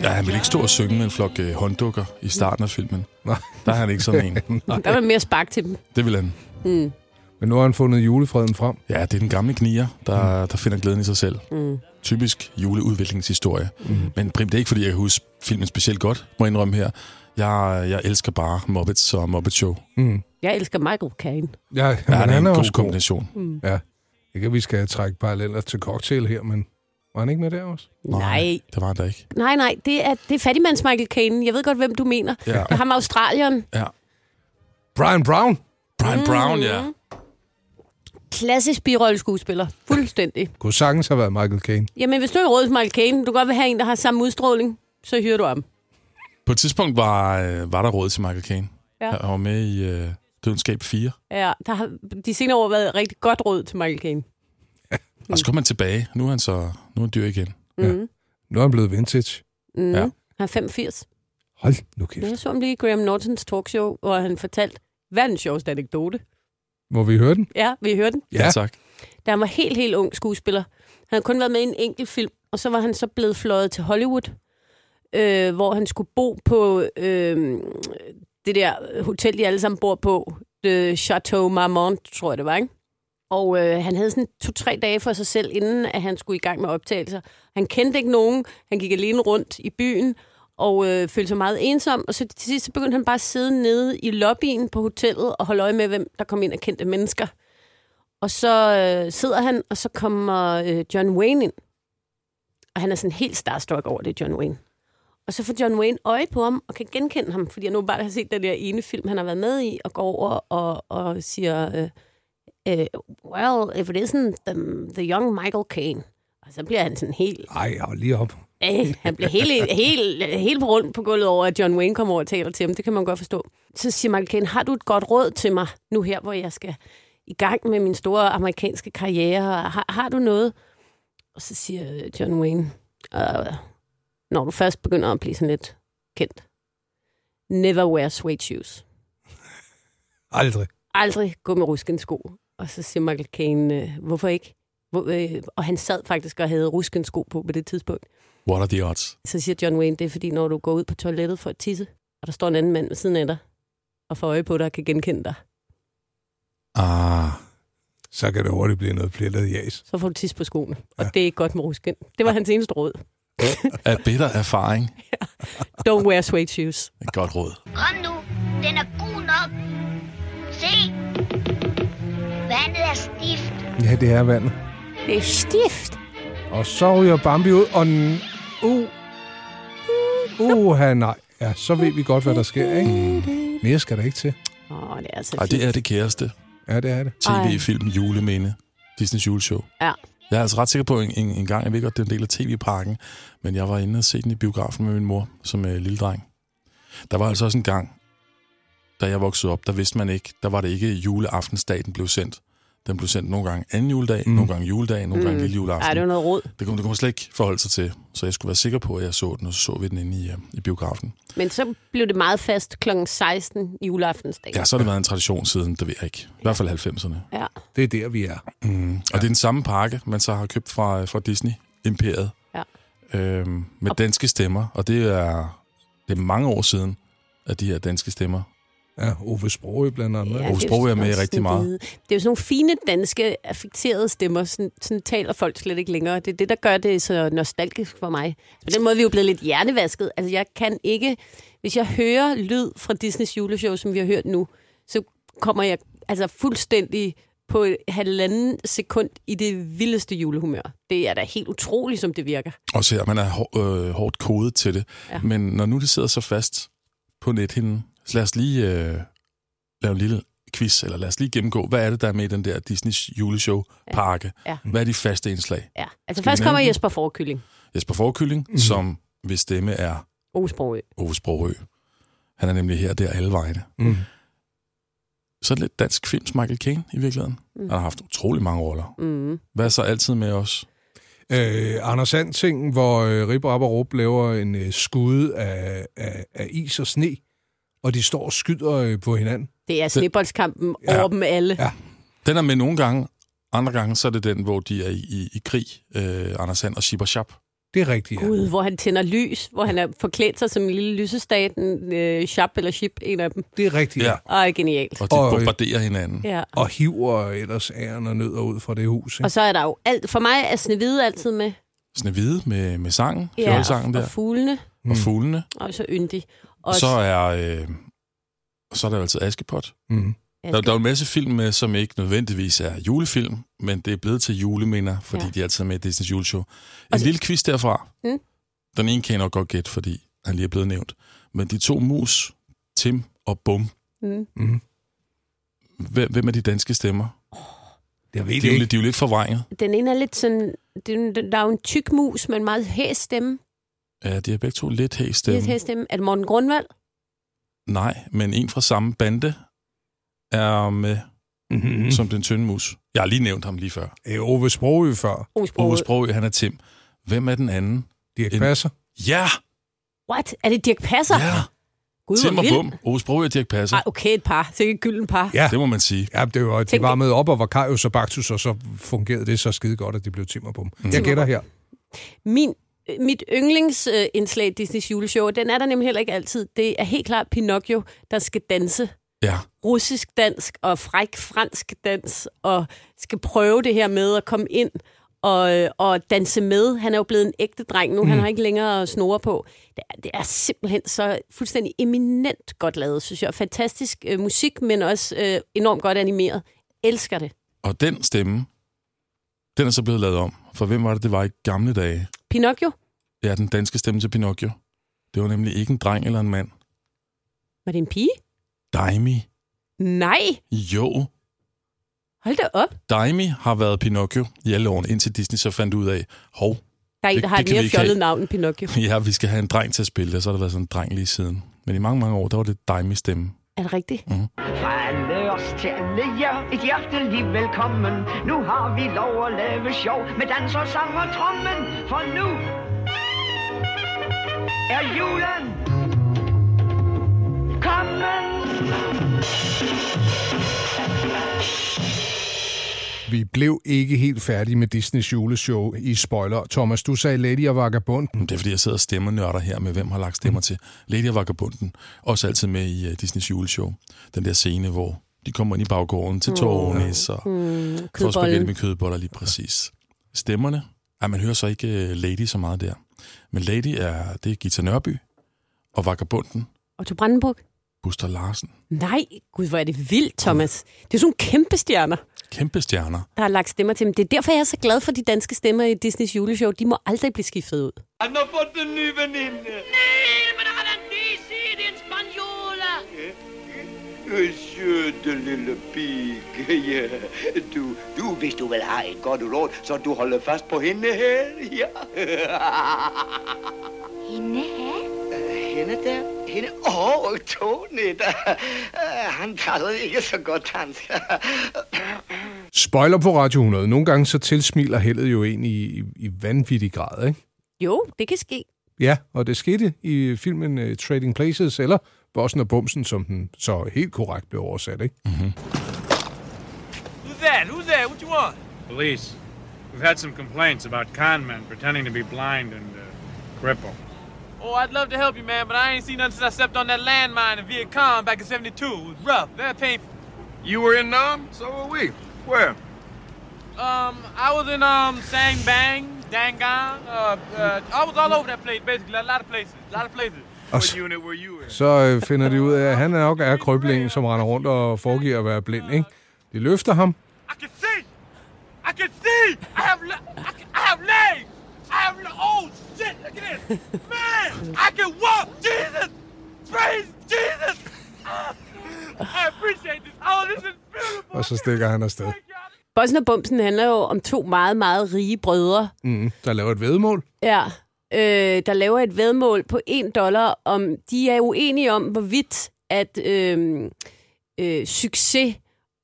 Ja, han vil ikke stå og synge med en flok øh, hånddukker i starten af filmen. Nej. Der er han ikke sådan en. Der var mere spark til dem. Det vil han. Mm. Men nu har han fundet julefreden frem. Ja, det er den gamle knier, der, der finder glæden i sig selv. Mm. Typisk juleudviklingshistorie. Mm. Men prim, det er ikke, fordi jeg kan huske filmen specielt godt, må jeg indrømme her. Jeg, jeg elsker bare Muppets og Muppet Show. Mm. Jeg elsker Michael Caine. Ja, Ja, men det er han en er god også god. kombination. Mm. Ja. Ikke, at vi skal trække paralleller til cocktail her, men var han ikke med der også? Nej. Det var han da ikke. Nej, nej, det er, det er fattigmands Michael Caine. Jeg ved godt, hvem du mener. Ja. Det er ham Australien. Ja. Brian Brown. Brian Brown, ja. Klassisk birolleskuespiller. Fuldstændig. Kunne sagtens have været Michael Caine. Jamen, hvis du er råd til Michael Caine, du kan godt vil have en, der har samme udstråling, så hyrer du ham. På et tidspunkt var, øh, var der råd til Michael Caine. Ja. Han var med i øh, Dødenskab 4. Ja, der har de senere år været rigtig godt råd til Michael Caine. Og så kom han tilbage. Nu er han så nu er han dyr igen. Mm. Nu er han blevet vintage. Mm. Ja. Han er 85. Hold nu kæft. Jeg så ham lige i Graham Nortons talkshow, hvor han fortalte verdens sjoveste anekdote. Må vi høre den? Ja, vil I høre den? Ja. tak. Da han var helt, helt ung skuespiller. Han havde kun været med i en enkelt film, og så var han så blevet fløjet til Hollywood, øh, hvor han skulle bo på øh, det der hotel, de alle sammen bor på. The Chateau Marmont, tror jeg det var, ikke? Og øh, han havde sådan to-tre dage for sig selv, inden at han skulle i gang med optagelser. Han kendte ikke nogen. Han gik alene rundt i byen, og øh, følte sig meget ensom. Og så til sidst så begyndte han bare at sidde nede i lobbyen på hotellet og holde øje med, hvem der kom ind af kendte mennesker. Og så øh, sidder han, og så kommer øh, John Wayne ind. Og han er sådan helt starstruck over det, John Wayne. Og så får John Wayne øje på ham og kan genkende ham, fordi han nu bare har set den der ene film, han har været med i, og går over og, og siger, øh, øh, well, if it isn't the, the young Michael Caine. Og så bliver han sådan helt... Ej, hold lige op. Øh, han bliver helt, helt, helt rundt på gulvet over, at John Wayne kommer over og taler til ham. Det kan man godt forstå. Så siger Michael Caine, har du et godt råd til mig nu her, hvor jeg skal i gang med min store amerikanske karriere? Har, har du noget? Og så siger John Wayne, uh, når du først begynder at blive sådan lidt kendt, never wear suede shoes. Aldrig. Aldrig gå med ruskensko. Og så siger Michael Caine, øh, hvorfor ikke? Hvor, øh, og han sad faktisk og havde ruskensko på på det tidspunkt. What are the odds? Så siger John Wayne, det er fordi, når du går ud på toilettet for at tisse, og der står en anden mand ved siden af dig, og får øje på dig og kan genkende dig, Ah, så kan det hurtigt blive noget plettet jas. så får du tisse på skoene. Og det er ikke godt med rusken. Det var hans eneste råd. Af bitter erfaring. Don't wear suede shoes. Et godt råd. Kom nu, den er god nok. Se, vandet er stift. Ja, det er vandet. Det er stift. Og så ryger Bambi ud, og... Uh, uh, uh, nej. Ja, så ved vi godt, hvad der sker, ikke? Mere skal der ikke til. Åh, det er altså Og det er det kæreste. Ja, det er det. TV-film Juleminde. Disney's juleshow. Ja. Jeg er altså ret sikker på, en, en, en gang, jeg ved godt, det er en del af tv-parken, men jeg var inde og se den i biografen med min mor som øh, lille dreng. Der var altså også en gang, da jeg voksede op, der vidste man ikke, der var det ikke juleaftensdag, den blev sendt. Den blev sendt nogle gange anden juledag, mm. nogle gange juledag, nogle gange lille juleaften. Ej, det var noget råd. Det kunne, det kunne man slet ikke forholde sig til, så jeg skulle være sikker på, at jeg så den, og så så vi den inde i, øh, i biografen. Men så blev det meget fast kl. 16 juleaftensdag. Ja, så har det været en tradition siden, det ved jeg ikke. I hvert fald 90'erne. Ja. Det er der, vi er. Mm. Og det er den samme pakke, man så har købt fra, fra Disney Imperiet. Ja. Øhm, med danske stemmer, og det er, det er mange år siden, at de her danske stemmer. Ja, Ove Sprogø blandt andet. Ja, Ja, Ove det Sprogøe er med rigtig meget. Det, det er jo sådan nogle fine danske affekterede stemmer. Sådan, sådan taler folk slet ikke længere. Det er det, der gør det så nostalgisk for mig. På den måde er vi jo blevet lidt hjernevasket. Altså, jeg kan ikke... Hvis jeg hører lyd fra Disneys juleshow, som vi har hørt nu, så kommer jeg altså fuldstændig på et halvanden sekund i det vildeste julehumør. Det er da helt utroligt, som det virker. Og så her, man er hår, øh, hårdt kodet til det. Ja. Ja. Men når nu det sidder så fast på nethinden, så lad os lige øh, lave en lille quiz, eller lad os lige gennemgå, hvad er det, der er med i den der Disneys juleshow-pakke? Ja. Hvad er de faste indslag? Ja. Altså, Skal først kommer? Jesper Forkylling. Jesper Forkylling, mm. som hvis stemme er Ove Sprogø. Ove Sprogø. Han er nemlig her, der alle vegne. Mm. Så er lidt dansk films Michael Caine i virkeligheden. Mm. Han har haft utrolig mange roller. Mm. Hvad er så altid med os? Øh, Anders Sand-ting, hvor øh, Rip og Rup laver en øh, skud af, af, af is og sne, og de står og skyder øh, på hinanden. Det er sneboldskampen Ja. over dem alle. Ja. Den er med nogle gange. Andre gange, så er det den, hvor de er i, i, i krig, øh, Anders Sand og Shibber Shab. Det er rigtigt, ja. Gud, hvor han tænder lys, hvor han er forklædt sig som en lille lysestaten, øh, Shab eller Ship, en af dem. Det er rigtigt, ja. Og genialt. Og de Og, øh, bombarderer hinanden. Ja. Og hiver ellers æren og nødder ud fra det hus. Ikke? Og så er der jo alt. For mig er Snevide altid med. Snevide med, med sangen, Ja, og, der, og fuglene. og fuglene. Og så yndig. Og så er, øh, så er der jo altid Askepot. Mm. Der, der er jo en masse film med, som ikke nødvendigvis er julefilm, men det er blevet til juleminder, fordi Ja. de altid er med i Disney's juleshow. En Og så- lille quiz derfra. Mm. Den ene kan jeg nok godt gætte, fordi han lige er blevet nævnt. Men de to mus, Tim og Bum, Mm. Mm. hvem, hvem er de danske stemmer? Jeg ved De det er, jo, ikke. lidt- de er jo lidt forvrænget. Den ene er lidt sådan... Den, den- der er jo en tyk mus med en meget hæs stemme. Ja, de er begge to lidt hæs Stemme. Hæs stemme. Er det Morten Grundvald? Nej, men en fra samme bande er med Mm-hmm. som den tynde mus. Jeg har lige nævnt ham lige før. Øh, Ove Sprogø før. Ove Sprogøe. Ove han er Tim. Hvem er den anden? Dirk En- Passer. Ja! What? Er det Dirk Passer? Ja! Gud, Tim og. Bum. Ove Sprogøe og Dirk Passer. Ej, okay, et par. Så ikke et gylden par. Ja. Det må man sige. Ja, det var, de var med op og var Kajus og Baktus, og så fungerede det så skide godt, at de blev timmer på dem. Mm. Jeg gætter her. Min, mit yndlingsindslag i Disneys juleshow, den er der nemlig heller ikke altid. Det er helt klart Pinocchio, der skal danse Ja. russisk dansk og fræk fransk dans, og skal prøve det her med at komme ind og, og danse med. Han er jo blevet en ægte dreng nu. Mm. Han har ikke længere snore på. Det er, det er simpelthen så fuldstændig eminent godt lavet, synes jeg. Fantastisk øh, musik, men også øh, enormt godt animeret. Elsker det. Og den stemme, den er så blevet lavet om. For hvem var det, det var i gamle dage? Pinocchio, Ja, den danske stemme til Pinocchio. Det var nemlig ikke en dreng eller en mand. var det en pige? Daimi. Nej, Jo, hold da op. Daimi har været Pinocchio i alle årene, indtil Disney så fandt ud af, hov, Der er en, Det- der har det et kan vi mere ikke have. fjollet navn end Pinocchio. ja, vi skal have en dreng til at spille det, og så har der været sådan en dreng lige siden. Men i mange, mange år, der var det Daimi stemme. Er det rigtigt? Mm. Fra os til alle jer, et hjertelig velkommen. Nu har vi lov at lave sjov med dans og sang og trommen. For nu er julen kommet. Vi blev ikke helt færdige med Disneys juleshow i spoiler. Thomas, du sagde Lady og Vagabunden. Det er fordi, jeg sidder og stemmer nørder her med, hvem har lagt stemmer til. Lady og Vagabunden, også altid med i uh, Disneys juleshow. Den der scene, hvor de kommer ind i baggården til Tårnis og Mm, får spaghetti med kødboller lige præcis. Stemmerne, ja, man hører så ikke uh, Lady så meget der. Men Lady er, det er Gita Nørby, og Vagabunden, Otto Brandenburg? Buster Larsen. Nej, gud, hvor er det vildt, Thomas. Det er sådan kæmpe stjerner, Kæmpe stjerner. der har lagt stemmer til dem. Det er derfor, jeg er så glad for de danske stemmer i Disneys juleshow. De må aldrig blive skiftet ud. Han har fået en ny veninde. Nej, men han er ny Søde lille pige, ja. Du, du, hvis du vil have et godt råd, så du holder fast på hende her, ja. Hende her? Hende der? Hende? Åh, oh, Tony, der. Han taler ikke så godt dansk. Spoiler på Radio 100. Nogle gange så tilsmiler heldet jo en i, i, i vanvittig grad, ikke? Jo, det kan ske. Ja, og det skete i filmen uh, Trading Places, eller Bossen og Bumsen, som den så helt korrekt blev oversat, ikke? Mm-hmm. Who's that? Who's that? What you want? Police. We've had some complaints about con men pretending to be blind and uh, crippled. Oh, I'd love to help you, man, but I ain't seen nothing since I stepped on that landmine in Viet Cong back in 72. It was rough, very painful. You were in Nam? So were we. Where? Um, I was in, um, Sang Bang, Dangang, uh, uh, I was all over that place, basically, a lot of places, a lot of places. Og så, finder de ud af, at han er nok er krøblingen, som render rundt og foregiver at være blind, ikke? De løfter ham, I can see! I can see! I have, I, can, I have legs! I have, le- oh, shit, look at this! Man, I can walk! Jesus! Praise Jesus! I appreciate this. Oh, this is beautiful. og så stikker han afsted. Bossen og Bumsen handler jo om to meget, meget rige brødre, Mm, der laver et vedmål. ja, øh, der laver et vedmål på 1 dollar. Om, de er uenige om, hvorvidt at øh, øh, succes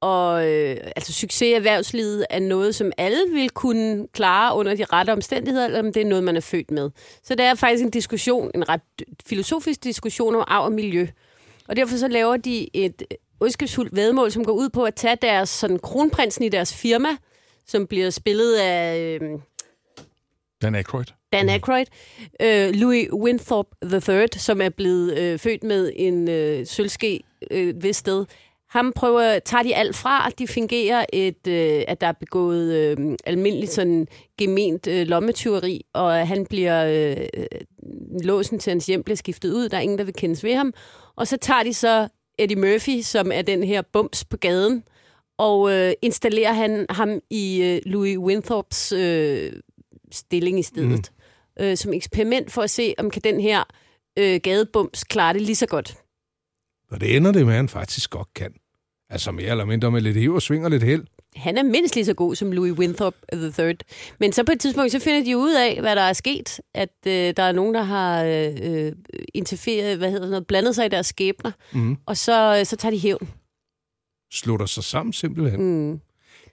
og øh, altså succes i erhvervslivet er noget, som alle vil kunne klare under de rette omstændigheder, eller om det er noget, man er født med. Så det er faktisk en diskussion, en ret filosofisk diskussion om arv og miljø. Og derfor så laver de et ondskabsfuldt vedmål, som går ud på at tage deres sådan, kronprinsen i deres firma, som bliver spillet af øh, Dan Aykroyd. Dan Aykroyd, øh, Louis Winthrop III, som er blevet øh, født med en øh, sølvske øh, ved sted. Ham prøver, tager de alt fra, de fingerer, et, øh, at der er begået øh, almindeligt sådan gement øh, lommetyveri, og han bliver øh, øh, låsen til hans hjem bliver skiftet ud. Der er ingen, der vil kendes ved ham. Og så tager de så Eddie Murphy, som er den her bums på gaden, og øh, installerer han ham i øh, Louis Winthrops øh, stilling i stedet. Mm. Øh, som eksperiment for at se, om kan den her øh, gadebums klare det lige så godt. Og det ender det med, at han faktisk godt kan. Altså mere eller mindre med lidt hiv og sving og lidt held. Han er mindst lige så god som Louis Winthrop III. Men så på et tidspunkt, så finder de ud af, hvad der er sket. At øh, der er nogen, der har øh, øh, interfereret, hvad hedder noget, blandet sig i deres skæbner. Mm. Og så, øh, så tager de hævn. Slutter sig sammen simpelthen. Mm.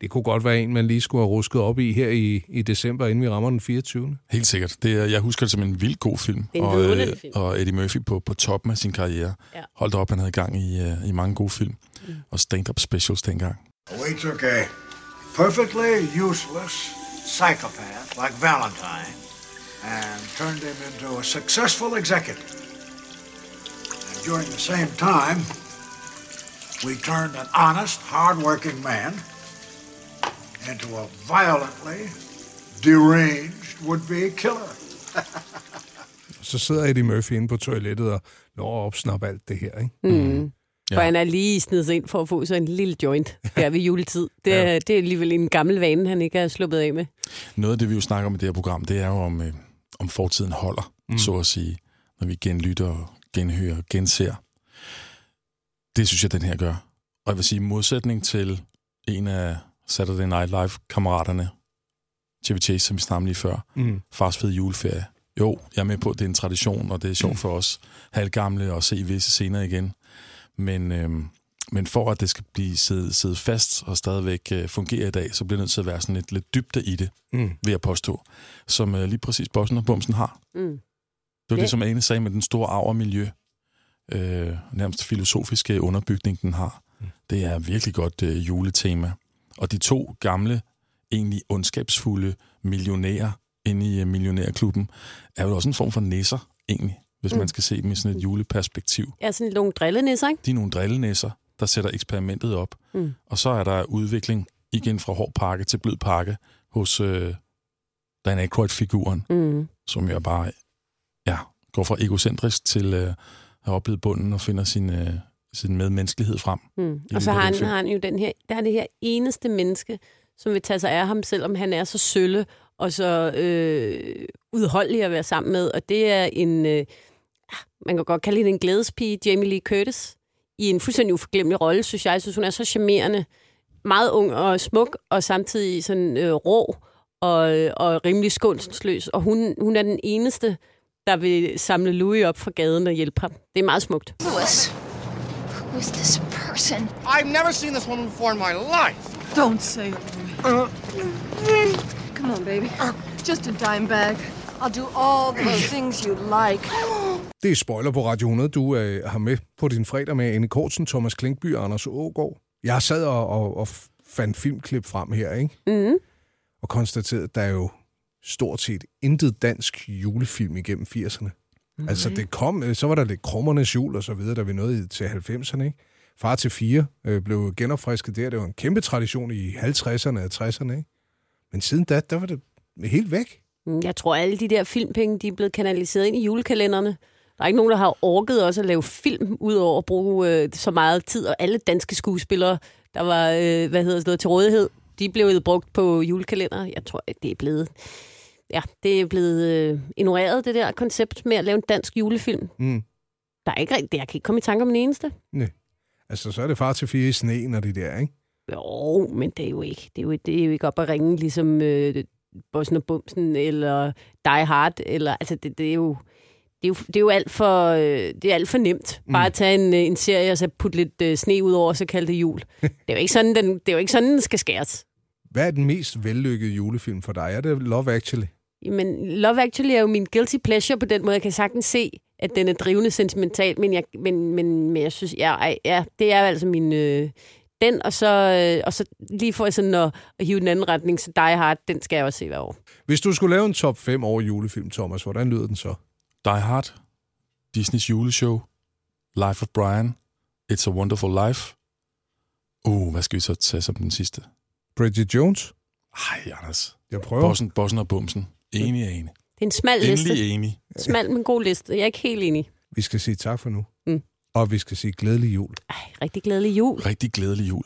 Det kunne godt være en, man lige skulle have rusket op i her i, i december, inden vi rammer den 24. Helt sikkert. Det er, jeg husker det som en vild god film. Det er en og, øh, film. og Eddie Murphy på, på toppen af sin karriere. Ja. Holdt op, han havde gang i, uh, i mange gode film. Mm. Og stand-up specials dengang. We took a perfectly useless psychopath like Valentine and turned him into a successful executive. And during the same time, we turned an honest, hard-working man into a violently deranged would-be killer. Så sidder Eddie Murphy inde på toilettet og når at opsnappe alt det her, ikke? Mm. Ja. For han er lige snedet ind for at få sig en lille joint der ved juletid. Det, ja. det er alligevel en gammel vane, han ikke er sluppet af med. Noget af det, vi jo snakker om i det her program, det er jo om, øh, om fortiden holder, mm. så at sige, når vi genlytter og genhører og genser. Det synes jeg, den her gør. Og jeg vil sige, i modsætning til en af Saturday Night Live-kammeraterne, Chevy Chase, som vi snakkede lige før, Mm. fars fed juleferie. Jo, jeg er med på, at det er en tradition, og det er sjovt for os halvgamle at se visse scener igen. Men, øhm, men for at det skal blive siddet, siddet fast og stadigvæk øh, fungere i dag, så bliver det nødt til at være sådan lidt, lidt dybde i det, Mm. vil jeg påstå, som øh, lige præcis Bossen og Bumsen har. Mm. Det var det, som Ane sagde med den store arv og miljø. Øh, nærmest filosofiske underbygning, den har. Det er virkelig godt øh, juletema. Og de to gamle, egentlig ondskabsfulde millionærer inde i øh, millionærklubben, er jo også en form for næsser, egentlig, hvis Mm. man skal se dem i sådan et juleperspektiv. Ja, sådan nogle drillenæsser, ikke? De er nogle drillenæsser, der sætter eksperimentet op. Mm. Og så er der udvikling igen fra hård pakke til blød pakke hos øh, Dan Aykroyd-figuren, Mm. som jo bare ja, går fra egocentrisk til øh, at have oplevet bunden og finder sin, øh, sin medmenneskelighed frem. Mm. Og så har han, har han jo den her, der er det her eneste menneske, som vil tage sig af ham, selvom han er så sølle og så øh, udholdelig at være sammen med. Og det er en, øh, man kan godt kalde hende en glædespige, Jamie Lee Curtis, i en fuldstændig uforglemmelig rolle, synes jeg. Jeg synes, hun er så charmerende, meget ung og smuk, og samtidig sådan øh, rå og, og rimelig skånselsløs. Og hun, hun er den eneste, der vil samle Louis op fra gaden og hjælpe ham. Det er meget smukt. Louis, who is this person? I've never seen this woman before in my life. Don't say it. Come on, baby. Just a dime bag. I'll do all those things you like. Det er spoiler på Radio 100, du øh, har med på din fredag med Anne Kortsen, Thomas Klinkby og Anders Ågaard. Jeg sad og, og, og fandt filmklip frem her, ikke? Mm. Og konstaterede, at der er jo stort set intet dansk julefilm igennem 80'erne. Mm. Altså, det kom, øh, så var der lidt krummernes jul og så videre, da vi nåede til 90'erne, ikke? Far til fire øh, blev genopfrisket der. Det var en kæmpe tradition i 50'erne og 60'erne, ikke? Men siden da, der var det helt væk. Mm, Jeg tror, alle de der filmpenge, de er blevet kanaliseret ind i julekalenderne. Der er ikke nogen, der har orket også at lave film, udover at bruge øh, så meget tid. Og alle danske skuespillere, der var øh, hvad hedder det, til rådighed, de blev jo brugt på julekalender. Jeg tror, det er blevet... Ja, det er blevet øh, ignoreret, det der koncept med at lave en dansk julefilm. Mm. Der er ikke rigtig... Jeg kan ikke komme i tanke om den eneste. Nej. Altså, så er det far til fire i sneen og det der, ikke? Jo, men det er jo ikke, det er jo, det er jo ikke op at ringe, ligesom øh, Bossen og Bumsen, eller Die Hard, eller, altså det, det er jo... Det er, jo, det er jo alt for, øh, det er alt for nemt. Bare at tage en, øh, en serie og så putte lidt øh, sne ud over, og så kalde det jul. Det er jo ikke sådan, den, det er jo ikke sådan, den skal skæres. Hvad er den mest vellykkede julefilm for dig? Er det Love Actually? Men Love Actually er jo min guilty pleasure på den måde. Jeg kan sagtens se, at den er drivende sentimental, men jeg, men, men, men jeg synes, ja, ej, ja, det er altså min... Øh, den, og så, øh, og så lige for sådan at, at hive den anden retning, så Die Hard, den skal jeg også se hver år. Hvis du skulle lave en top 5 over julefilm, Thomas, hvordan lyder den så? Die Hard, Disneys juleshow, Life of Brian, It's a Wonderful Life. Uh, hvad skal vi så tage som den sidste? Bridget Jones? Ej, Anders. Jeg prøver. Bossen, bossen og bumsen. Enig er enig. Det er en smal liste. Endelig enig. Smal, men god liste. Jeg er ikke helt enig. Vi skal sige tak for nu. Og vi skal sige glædelig jul. Rigtig glædelig jul. Rigtig glædelig jul.